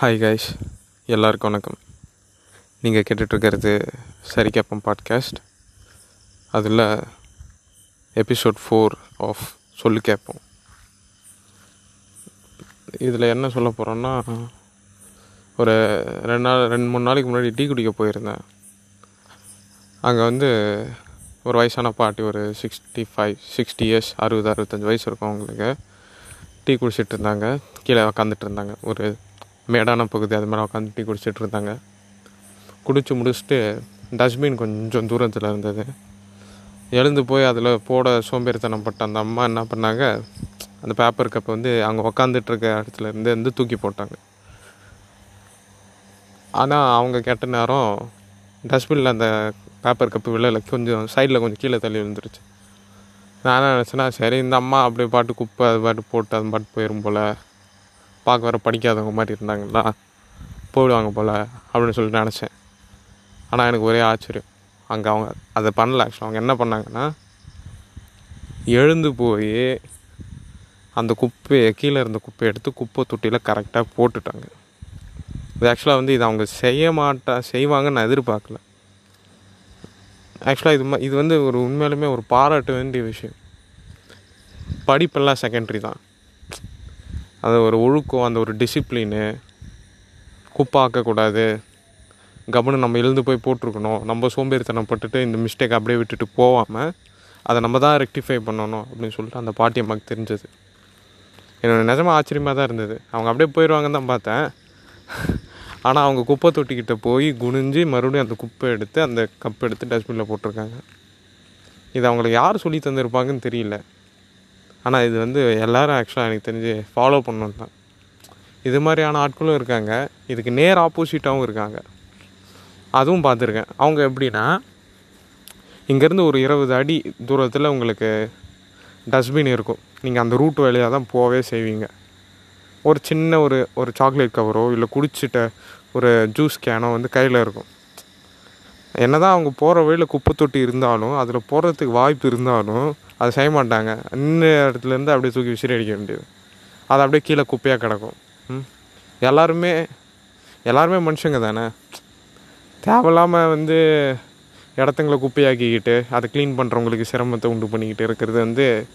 Hi guys எல்லாருக்கும் வணக்கம். நீங்கள் கேட்டுட்ருக்கிறது சரி கேப்பம் பாட்காஸ்ட் அதில் எபிசோட் ஃபோர் ஆஃப் சொல்லு கேட்போம் இதில் என்ன சொல்ல போகிறோன்னா ஒரு ரெண்டு நாள் ரெண்டு மூணு நாளைக்கு முன்னாடி டீ குடிக்க போயிருந்தேன். அங்கே வந்து ஒரு வயசான பாட்டி ஒரு சிக்ஸ்டி ஃபைவ் சிக்ஸ்டி இயர்ஸ் அறுபது அறுபத்தஞ்சு வயசு இருக்கும் அவங்களுக்கு. டீ குடிச்சிட்டு இருந்தாங்க கீழே உக்காந்துட்டு இருந்தாங்க ஒரு மேடான பகுதி அது மாதிரி உட்காந்து டீ குடிச்சிட்டு இருந்தாங்க. குடித்து முடிச்சுட்டு டஸ்ட்பின் கொஞ்சம் தூரத்தில் இருந்தது. எழுந்து போய் அதில் போட சோம்பேறித்தனம் பட்ட அந்த அம்மா என்ன பண்ணாங்க அந்த பேப்பர் கப்பை வந்து அங்கே உக்காந்துட்டுருக்க இடத்துல இருந்து வந்து தூக்கி போட்டாங்க. ஆனால் அவங்க கெட்ட நேரம் டஸ்ட்பினில் அந்த பேப்பர் கப்பு விழல கொஞ்சம் சைடில் கொஞ்சம் கீழே தள்ளி விழுந்துருச்சு. நான் என்ன நினச்சேன்னா சரி இந்த அம்மா அப்படியே பாட்டு குப்பை அது பாட்டு போட்டு அது பாட்டு போயிடும் போல். பார்க்க வர படிக்காதவங்க மாதிரி இருந்தாங்களா போயிடுவாங்க போல் அப்படின்னு சொல்லிட்டு நினச்சேன். ஆனால் எனக்கு ஒரே ஆச்சரியம். அங்கே அவங்க அதை பண்ணல ஆக்சுவலாக அவங்க என்ன பண்ணாங்கன்னா எழுந்து போய் அந்த குப்பையை கீழே இருந்த குப்பையை எடுத்து குப்பை தொட்டியில் கரெக்டாக போட்டுட்டாங்க. இது ஆக்சுவலாக வந்து இது அவங்க செய்ய மாட்டா செய்வாங்கன்னு நான் எதிர்பார்க்கல. ஆக்சுவலாக இது இது வந்து ஒரு உண்மையிலுமே ஒரு பாராட்ட வேண்டிய விஷயம். படிப்பெல்லாம் செகண்டரி தான். அது ஒரு ஒழுக்கம் அந்த ஒரு டிசிப்ளினு குப்பை ஆக்கக்கூடாது கவனம் நம்ம எழுந்து போய் போட்டிருக்கணும். நம்ம சோம்பேறித்தனம் பட்டுட்டு இந்த மிஸ்டேக் அப்படியே விட்டுட்டு போகாமல் அதை நம்ம தான் ரெக்டிஃபை பண்ணணும் அப்படின்னு சொல்லிட்டு அந்த பாட்டி அம்மாவுக்கு தெரிஞ்சது. என்னோட நிஜமாக ஆச்சரியமாக தான் இருந்தது. அவங்க அப்படியே போயிடுவாங்கன்னு தான் பார்த்தேன். ஆனால் அவங்க குப்பை தொட்டிக்கிட்ட போய் குனிஞ்சு மறுபடியும் அந்த குப்பை எடுத்து அந்த கப் எடுத்து டஸ்ட்பினில் போட்டிருக்காங்க. இது அவங்களுக்கு யார் சொல்லி தந்திருப்பாங்கன்னு தெரியல. ஆனால் இது வந்து எல்லோரும் ஆக்சுவலாக எனக்கு தெரிஞ்சு ஃபாலோ பண்ணணும் தான். இது மாதிரியான ஆட்களும் இருக்காங்க. இதுக்கு நேர் ஆப்போசிட்டாகவும் இருக்காங்க. அதுவும் பார்த்துருக்கேன். அவங்க எப்படின்னா இங்கேருந்து ஒரு இருபது அடி தூரத்தில் உங்களுக்கு டஸ்ட்பின் இருக்கும். நீங்கள் அந்த ரூட் வழியாக தான் போகவே செய்வீங்க. ஒரு சின்ன ஒரு ஒரு சாக்லேட் கவரோ இல்லை குடிச்சிட்ட ஒரு ஜூஸ் கேனோ வந்து கையில் இருக்கும். என்ன தான் அவங்க போகிற வழியில் குப்பை தொட்டி இருந்தாலும் அதில் போகிறதுக்கு வாய்ப்பு இருந்தாலும் அதை செய்ய மாட்டாங்க. நின்று இடத்துலேருந்து அப்படியே தூக்கி விசிறி அடிக்க வேண்டியது. அது அப்படியே கீழே குப்பையாக கிடக்கும். ம்? எல்லாருமே எல்லாருமே மனுஷங்க தானே? தேவையில்லாமல் வந்து இடத்துங்களை குப்பையாக்கிக்கிட்டு அதை க்ளீன் பண்ணுறவங்களுக்கு சிரமத்தை உண்டு பண்ணிக்கிட்டு இருக்கிறது வந்து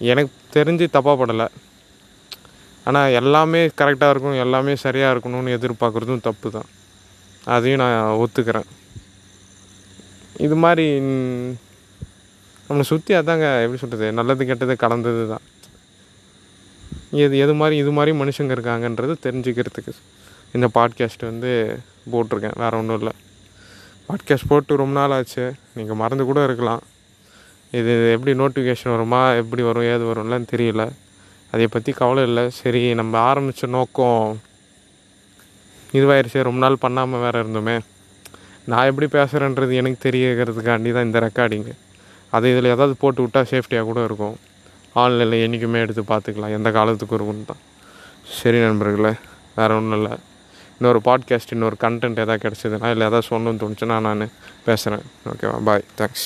எனக்கு தெரிஞ்சு தப்பாக படலை. ஆனால் எல்லாமே கரெக்டாக இருக்கும் எல்லாமே சரியாக இருக்கணும்னு எதிர்பார்க்குறதும் தப்பு தான். அதையும் நான் ஒத்துக்கிறேன். இது மாதிரி நம்மளை சுற்றி அதாங்க எப்படி சொல்கிறது நல்லது கெட்டது கலந்தது தான். எது எது மாதிரி இது மாதிரி மனுஷங்க இருக்காங்கன்றது தெரிஞ்சுக்கிறதுக்கு இந்த பாட்காஸ்ட் வந்து போட்டிருக்கேன். வேறு ஒன்றும் இல்லை. பாட்காஸ்ட் போட்டு ரொம்ப நாள் ஆச்சு. நீங்கள் மறந்து கூட இருக்கலாம். இது எப்படி நோட்டிஃபிகேஷன் வருமா எப்படி வரும் ஏது வரும்லாம் தெரியல. அதை பற்றி கவலை இல்லை. சரி நம்ம ஆரம்பித்த நோக்கம் இதுவாயிருச்சு. ரொம்ப நாள் பண்ணாமல் வேறு இருந்தோமே. நான் எப்படி பேசுகிறேன்றது எனக்கு தெரியக்கிறதுக்காண்டி தான் இந்த ரெக்கார்டிங்கு அது இதில் ஏதாவது போட்டு விட்டால் சேஃப்டியாக கூட இருக்கும். ஆன்லைனில் என்றைக்குமே எடுத்து பார்த்துக்கலாம். எந்த காலத்துக்கும் இருக்கும்னு தான். சரி நண்பர்களே வேறு ஒன்றும் இல்லை. இன்னொரு பாட்காஸ்ட் இன்னொரு கண்டென்ட் எதாவது கிடச்சிதுன்னா இல்லை எதாவது சொல்லணும்னு தோணுச்சுன்னா நான் பேசுகிறேன் ஓகேவா பாய் தேங்க்ஸ்